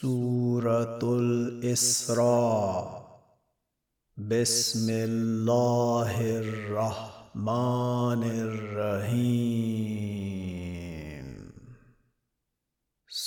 سورة الإسراء. بسم الله الرحمن الرحيم.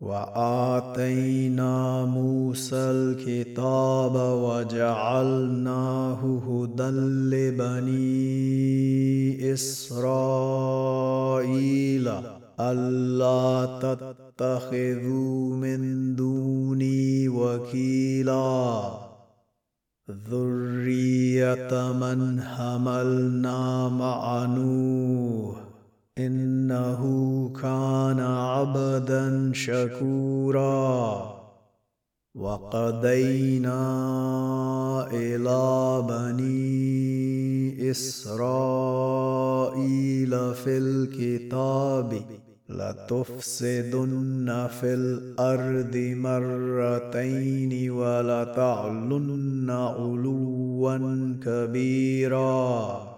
وآتينا موسى الكتاب وجعلناه هدى لبني إسرائيل. ألا تتخذوا من دوني وكيلا. ذرية من حملنا مع نوح. إنه كان عبدا شكورا. وقضينا إلى بني إسرائيل في الكتاب لتفسدن في الأرض مرتين ولتعلن علوا كبيرا.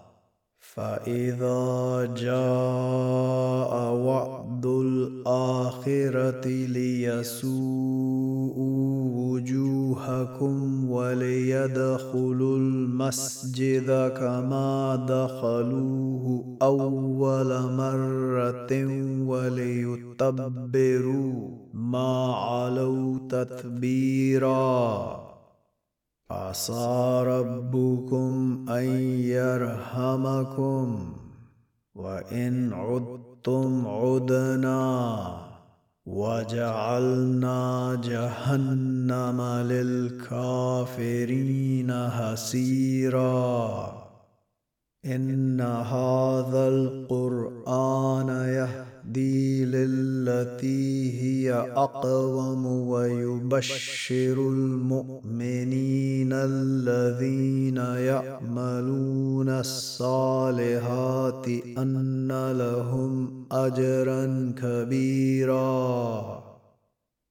فإذا جاء وعد الآخرة ليسوءوا وجوهكم وليدخلوا المسجد كما دخلوه أول مرة وليتبروا ما علوا تتبيراً عسى ربكم أن يرحمكم وإن عدتم عدنا وجعلنا جهنم للكافرين هسيرا إن هذا القرآن يهدي يهدي للتي هي أقوم ويبشر المؤمنين الذين يعملون الصالحات أن لهم أجرا كبيرا.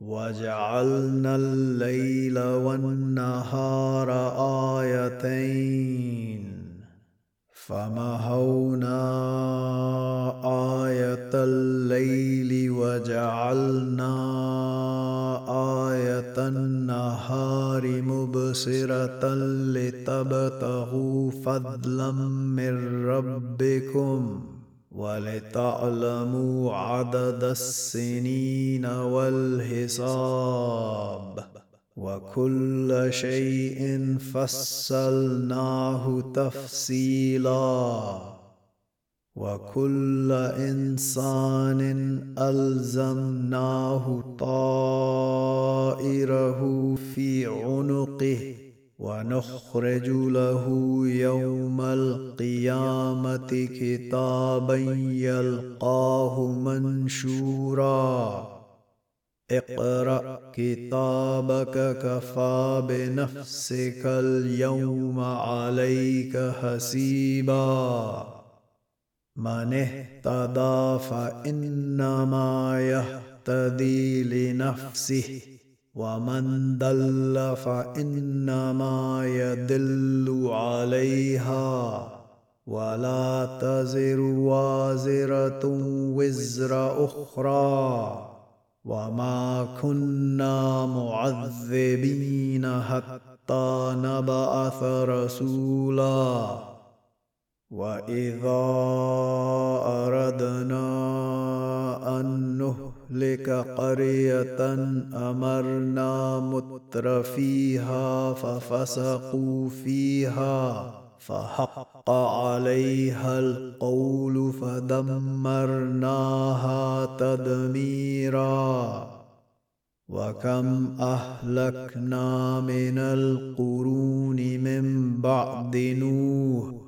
وجعلنا الليل والنهار آيتين. فمهونا آية الليل وجعلنا آية النهار مبصرة لتبتغوا فضلا من ربكم. ولتعلموا عدد السنين والحساب وكل شيء فصلناه تفصيلا وكل إنسان ألزمناه طائره في عنقه ونخرج له يوم القيامة كتابا يلقاه منشورا. اقرأ كتابك كفى بنفسك اليوم عليك حسيبا. من اهتدى فإنما يهتدي لنفسه. ومن دل فإنما يدل عليها ولا تزر وازرة وزر أخرى وما كنا معذبين حتى نبعث رسولا واذا اردنا ان نهلك قرية أمرنا متر فيها ففسقوا فيها فحق عليها القول فدمرناها تدميرا وكم أهلكنا من القرون من بعد نوح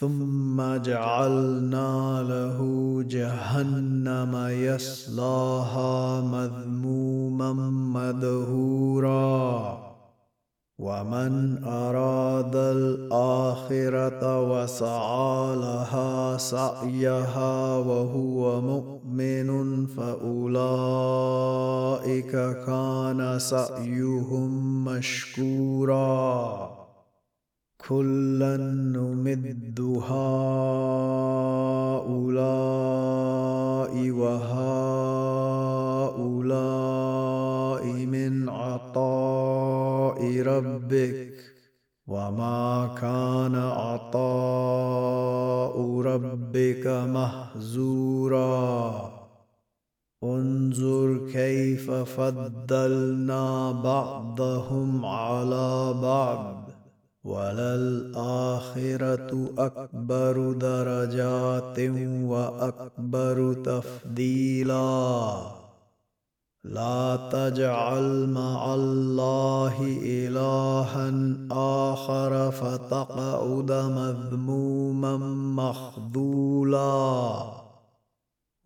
ثم جعلنا له جهنم يصلاها مذموما مدهورا. ومن أراد الآخرة وسعى لها سعيها وهو مؤمن فأولئك كان سعيهم مشكورا. كلا نمد هؤلاء وهؤلاء من عطاء ربك وما كان عطاء ربك مهزورا. انظر كيف فضلنا بعضهم على بعض. وللآخرة أكبر درجات وأكبر تفضيلا. لا تجعل مع الله إلها آخر فتقعد مذموما مخذولا.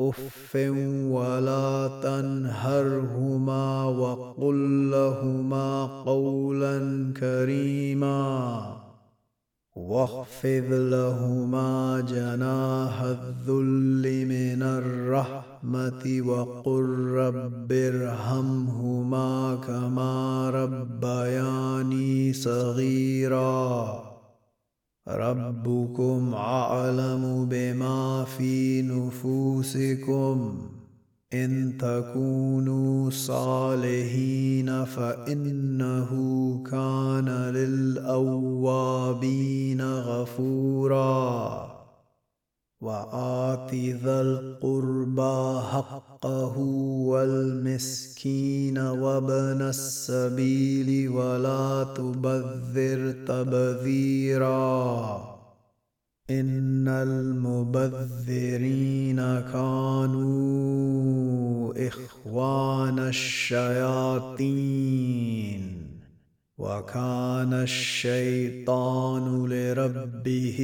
اف ولا تنهرهما وقل لهما قولا كريما واخفض لهما جناح الذل من الرحمه وقل رب ارحمهما كما ربياني صغيرا ربكم أعلم بما في نفوسكم. إن تكونوا صالحين فإنه كان للأوابين غفورا. وآت ذا القربى حقه والمسكين وابن السبيل ولا تبذر تبذيرا. إن المبذرين كانوا إخوان الشياطين. وكان الشيطان لربه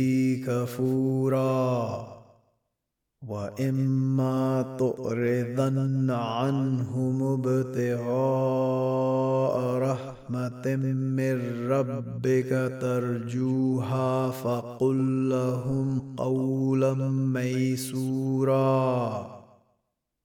كفورا. وإما تعرضن عنهم ابتغاء رحمة من ربك ترجوها فقل لهم قولا ميسورا.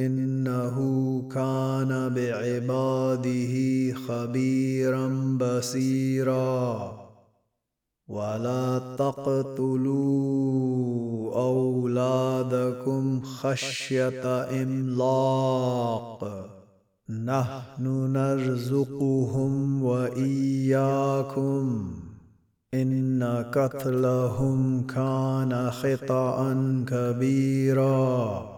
إنه كان بعباده خبيرا بصيرا. ولا تقتلوا أولادكم خشية إملاق. نحن نرزقهم وإياكم. إن قتلهم كان خطا كبيرا.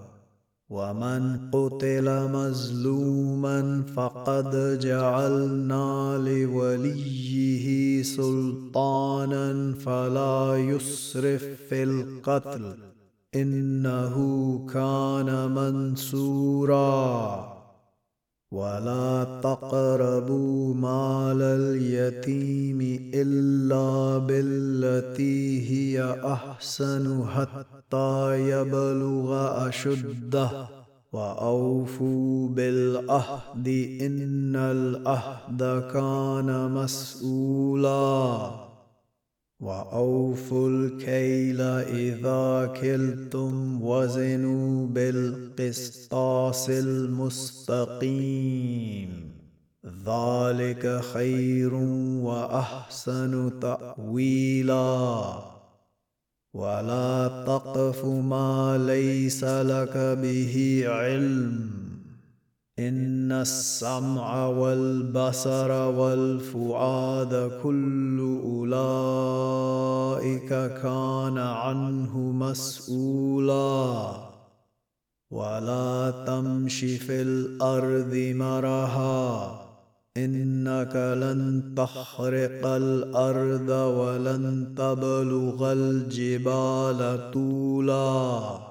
ومن قتل مظلوما فقد جعلنا لوليه سلطانا فلا يسرف في القتل انه كان منصورا ولا تقربوا مال اليتيم إلا بالتي هي أحسن حتى يبلغ أشده. وأوفوا بالعهد إن العهد كان مسؤولا. وأوفوا الكيل إذا كلتم وزنوا بالقسطاس المستقيم. ذلك خير وأحسن تأويلا. ولا تقف ما ليس لك به علم. إن السمع والبصر والفؤاد كل أولئك كان عنه مسؤولا. ولا تمش في الأرض مرها إنك لن تخرق الأرض ولن تبلغ الجبال طولا.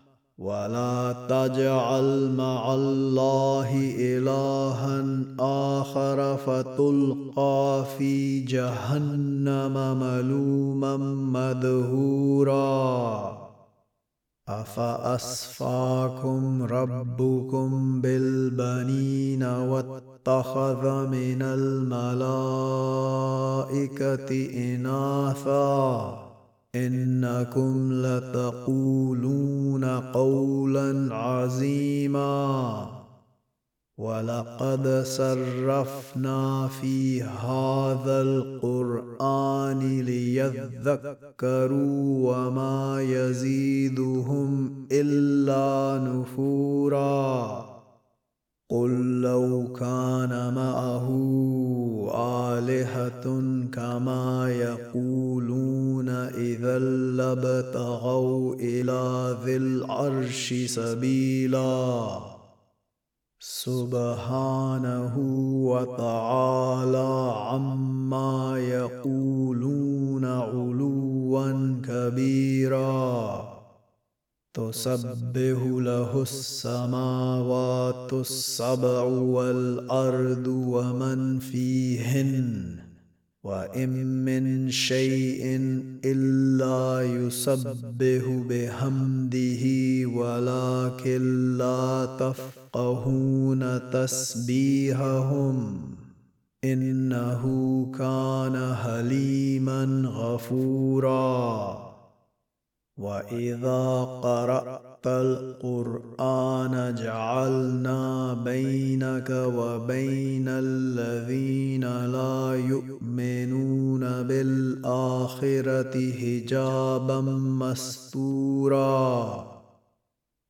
ولا تجعل مع الله الها آخر فتلقى في جهنم ملوما مدهورا. أفأسفاكم ربكم بالبنين واتخذ من الملائكة اناثا؟ إنكم لتقولون قولا عظيما. ولقد صرفنا في هذا القرآن ليذكروا وما يزيدهم إلا نفورا. قل لو كان معه آلهة كما يقولون إذا لابتغوا إلى ذي العرش سبيلا. سبحانه وتعالى عما يقولون علوا كبيرا. تسبح له السماوات السبع والأرض ومن فيهن. وان من شيء الا يسبح بحمده ولكن لا تفقهون تسبيحهم انه كان حليما غفورا واذا قرات القران جعلنا بينك وبين الذين لا يؤمنون بالاخره حجابا مستورا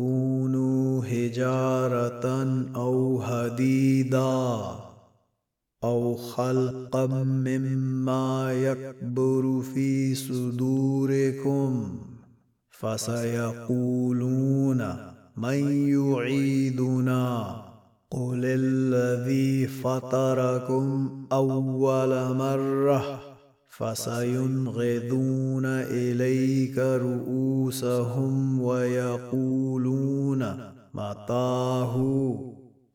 كونوا حجارة أو هديدا أو خلقا مما يكبر في صدوركم فسيقولون من يعيدنا قل الذي فطركم أول مرة فسينغضون إليك رؤوسهم ويقولون متاه؟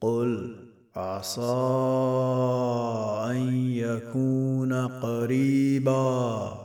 قل عسى أن يكون قريبا.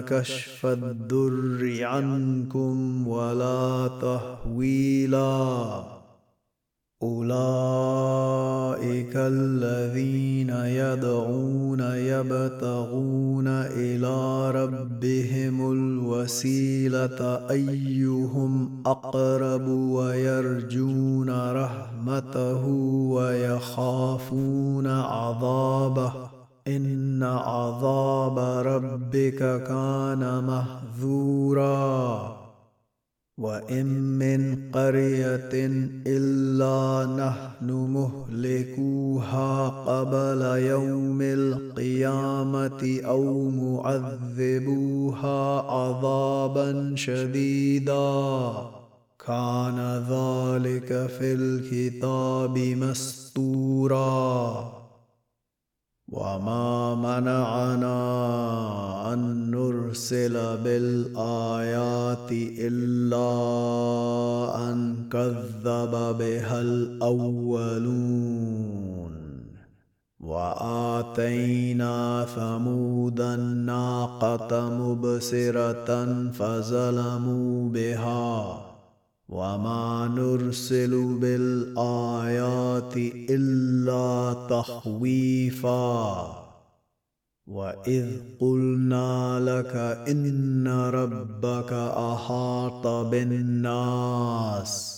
كشف الدر عنكم ولا تحويلا أولئك الذين يدعون يبتغون إلى ربهم الوسيلة. أيهم أقرب ويرجون رحمته ويخافون عذابه؟ إن عذاب ربك كان محذورا. وإن من قرية إلا نحن مهلكوها قبل يوم القيامة أو معذبوها عذابا شديدا. كان ذلك في الكتاب مستورا. وما منعنا ان نرسل بالايات الا ان كذب بها الاولون واتينا ثمود الناقه مبصره فظلموا بها وما نرسل بالايات الا تخويفا واذ قلنا لك ان ربك احاط بالناس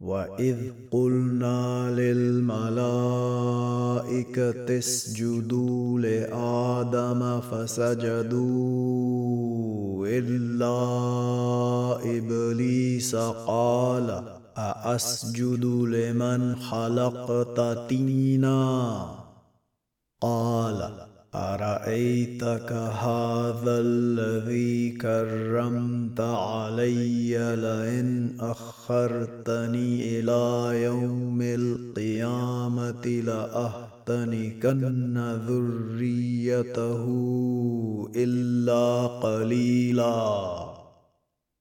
واذ قلنا للملائكه اسجدوا لادم فسجدوا الا ابليس قال ااسجد لمن خلقت طينا قال أرأيتك هذا الذي كرمت علي لئن أخرتني إلى يوم القيامة لأهتنكن ذريته إلا قليلا.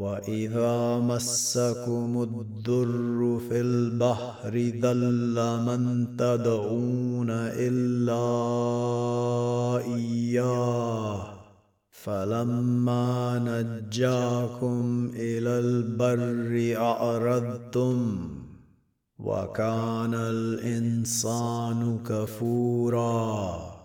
واذا مسكم الضر في البحر ذل من تدعون الا اياه فلما نجاكم إلى البر اعرضتم وكان الانسان كفورا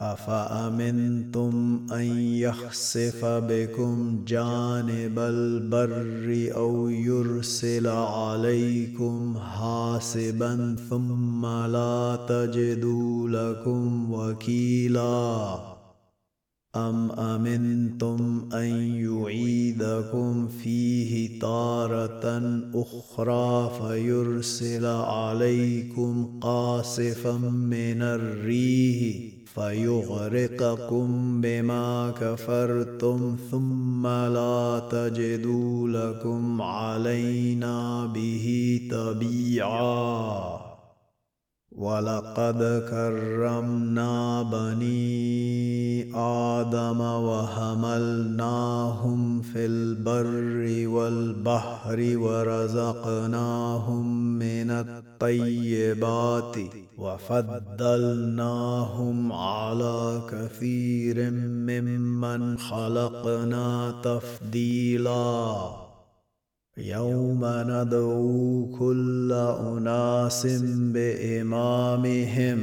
أفأمنتم أن يخسف بكم جانب البر أو يرسل عليكم حاسبا ثم لا تجدوا لكم وكيلا أم أمنتم أن يعيدكم فيه تارة أخرى فيرسل عليكم قاصفا من الريح فيغرقكم بما كفرتم ثم لا تجدوا لكم علينا به تبيعا. ولقد كرمنا بني آدم وحملناهم في البر والبحر ورزقناهم من الطيبات. وفضلناهم على كثير ممن خلقنا تفضيلا. يوم ندعو كل أناس بإمامهم.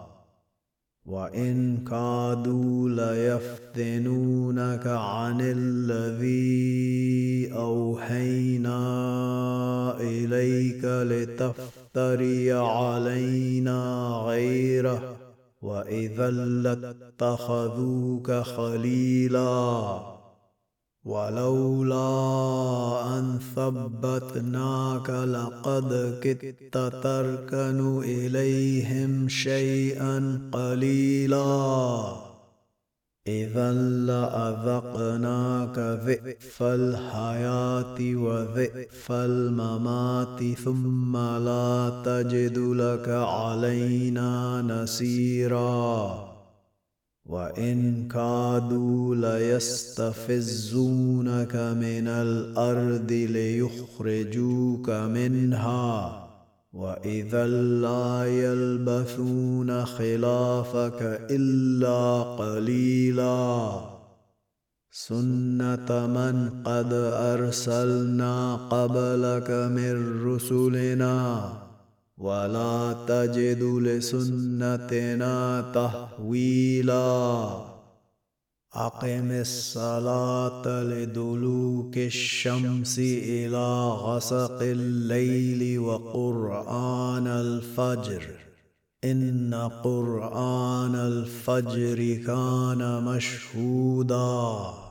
وان كادوا ليفتنونك عن الذي اوحينا اليك لتفتري علينا غيره واذا لاتخذوك خليلا ولولا أن ثبتناك لقد كدت تركن إليهم شيئا قليلا. إذا لأذقناك ذئف الحياة وذئف الممات ثم لا تجد لك علينا نصيرا وإن كادوا ليستفزونك من الأرض ليخرجوك منها. وإذا لا يلبثون خلافك إلا قليلا. سنة من قد أرسلنا قبلك من رسلنا. ولا تجد لسنتنا تحويلا أقم الصلاة لدلوك الشمس إلى غسق الليل وقرآن الفجر إن قرآن الفجر كان مشهودا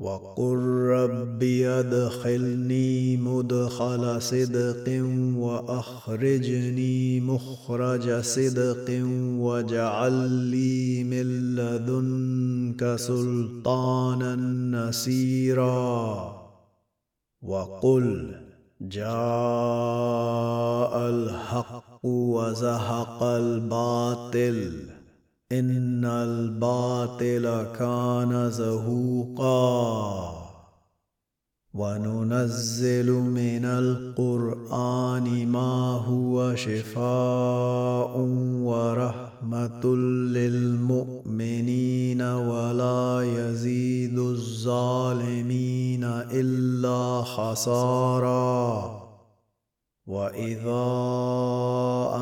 وقل رب أدخلني مدخل صدق وأخرجني مخرج صدق واجعل لي من لدنك سلطانا نصيرا وقل جاء الحق وزهق الباطل. إن الباطل كان زهوقا. وننزل من القرآن ما هو شفاء ورحمة للمؤمنين ولا يزيد الظالمين إلا خسارا. واذا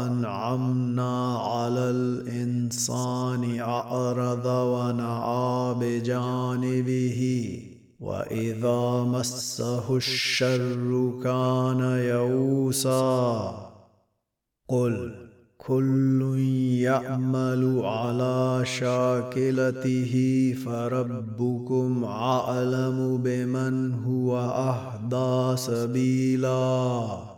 انعمنا على الانسان اعرض ونعى بجانبه واذا مسه الشر كان يئوسا قل كل يعمل على شاكلته فربكم اعلم بمن هو اهدى سبيلا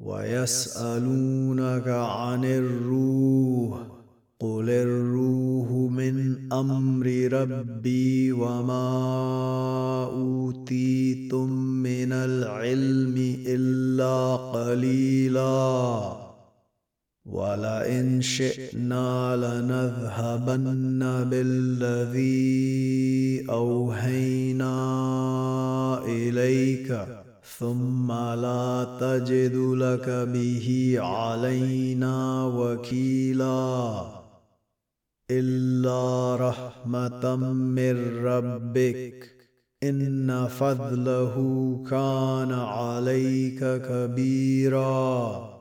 ويسألونك عن الروح قل الروح من أمر ربي وما أوتيتم من العلم إلا قليلا. ولئن شئنا لنذهبن بالذي اوحينا إليك. ثم لا تجد لك به علينا وكيلا إلا رحمة من ربك. إن فضله كان عليك كبيرا.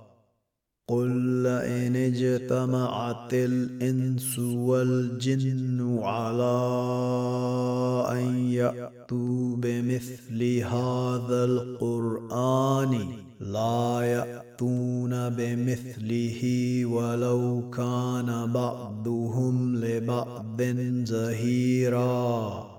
قل لئن اجتمعت الانس والجن على ان ياتوا بمثل هذا القران لا ياتون بمثله ولو كان بعضهم لبعض زهيرا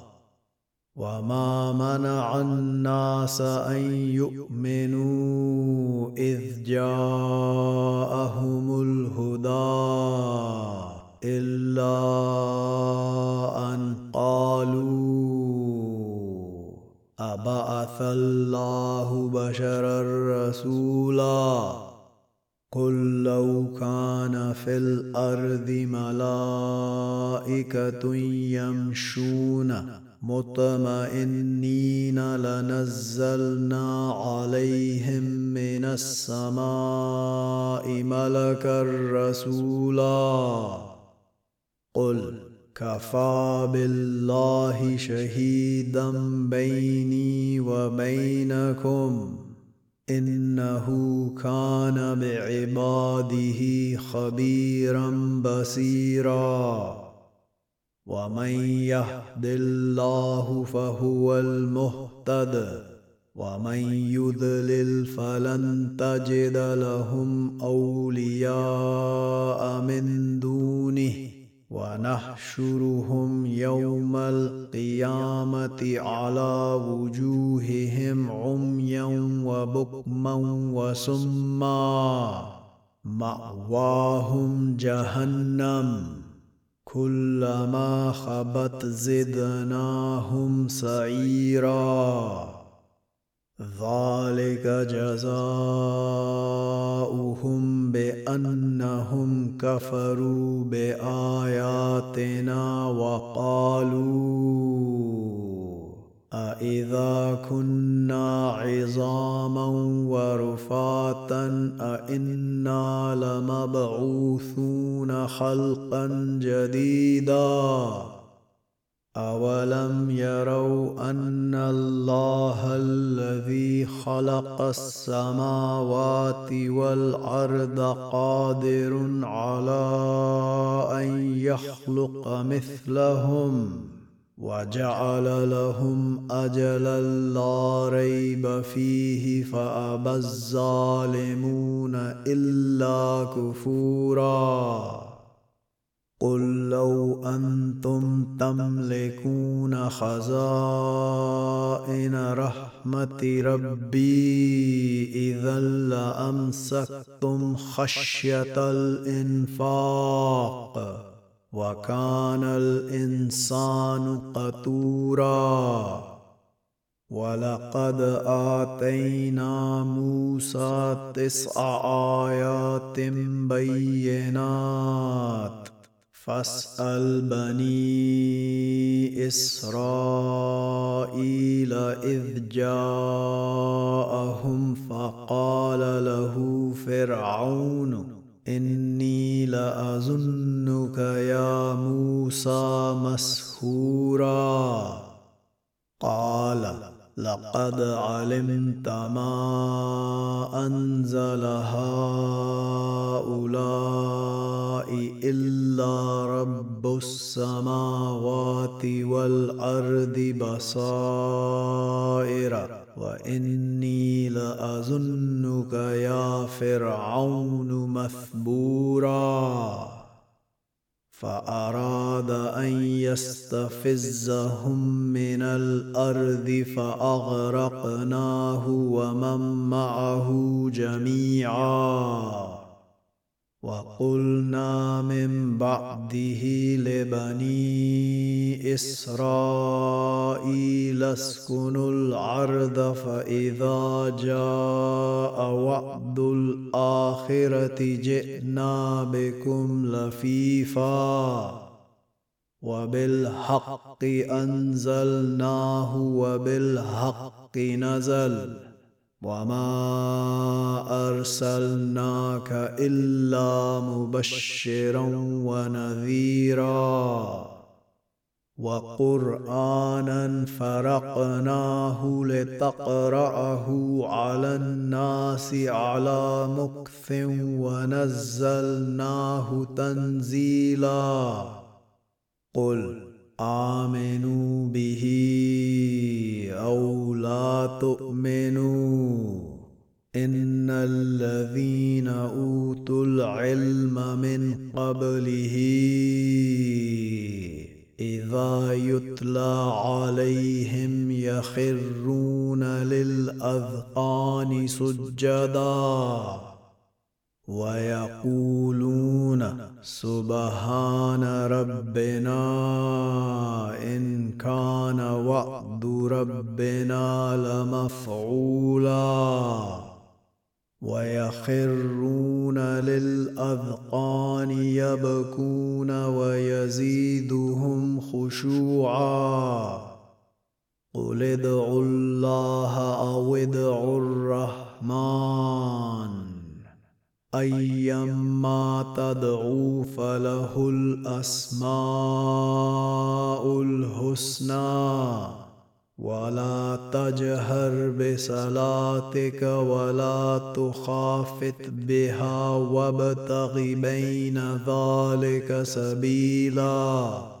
وما منع الناس ان يؤمنوا اذ جاءهم الهدى الا ان قالوا ابعث الله بشرا رسولا قل لو كان في الأرض ملائكه يمشون مطمئنين لنزلنا عليهم من السماء ملكا رسولا. قل كفى بالله شهيدا بيني وبينكم. إنه كان بعباده خبيرا بصيرا. ومن يهد الله فهو المهتد ومن يضلل فلن تجد لهم أولياء من دونه ونحشرهم يوم القيامة على وجوههم عميا وبكما وسما مأواهم جهنم. كلما خبت زدناهم سعيرا. ذلك جزاؤهم بأنهم كفروا بآياتنا وقالوا أإذا كنا عظاما ورفاتا أإنا لمبعوثون خلقا جديدا أولم يروا أن الله الذي خلق السماوات والأرض قادر على أن يخلق مثلهم ۖ وجعل لهم اجلا لا ريب فيه فأبى الظالمون إلا كفورا. قل لو أنتم تملكون خزائن رحمة ربي إذا لأمسكتم خشية الإنفاق. وكان الإنسان قتورا. ولقد آتينا موسى تسع آيات بينات. فاسأل بني إسرائيل إذ جاءهم فقال له فرعون إني لاظنك يا موسى مسحورا. قال لقد علمت ما أنزل هؤلاء إلا رب السماوات والأرض بصائر وإني لأظنك يا فرعون مثبورا. فأراد أن يستفزهم من الأرض فأغرقناه ومن معه جميعا. وقلنا من بعده لبني إسرائيل اسكنوا الأرض فإذا جاء وعد الآخرة جئنا بكم لفيفا وبالحق أنزلناه وبالحق نزل وما ارسلناك الا مبشرا ونذيرا وقرانا فرقناه لتقراه على الناس على مكث ونزلناه تنزيلا قل آمنوا به أو لا تؤمنوا إن الذين أوتوا العلم من قبله إذا يتلى عليهم يخرون للأذقان سجدا ويقولون سبحان ربنا إن كان وعد ربنا لمفعولا. ويخرون للأذقان يبكون ويزيدهم خشوعا. قل ادعوا الله أو ادعوا الرحمن. ايما تدعوا فله الأسماء الحسنى ولا تجهر بصلاتك ولا تخافت بها وابتغ بين ذلك سبيلا.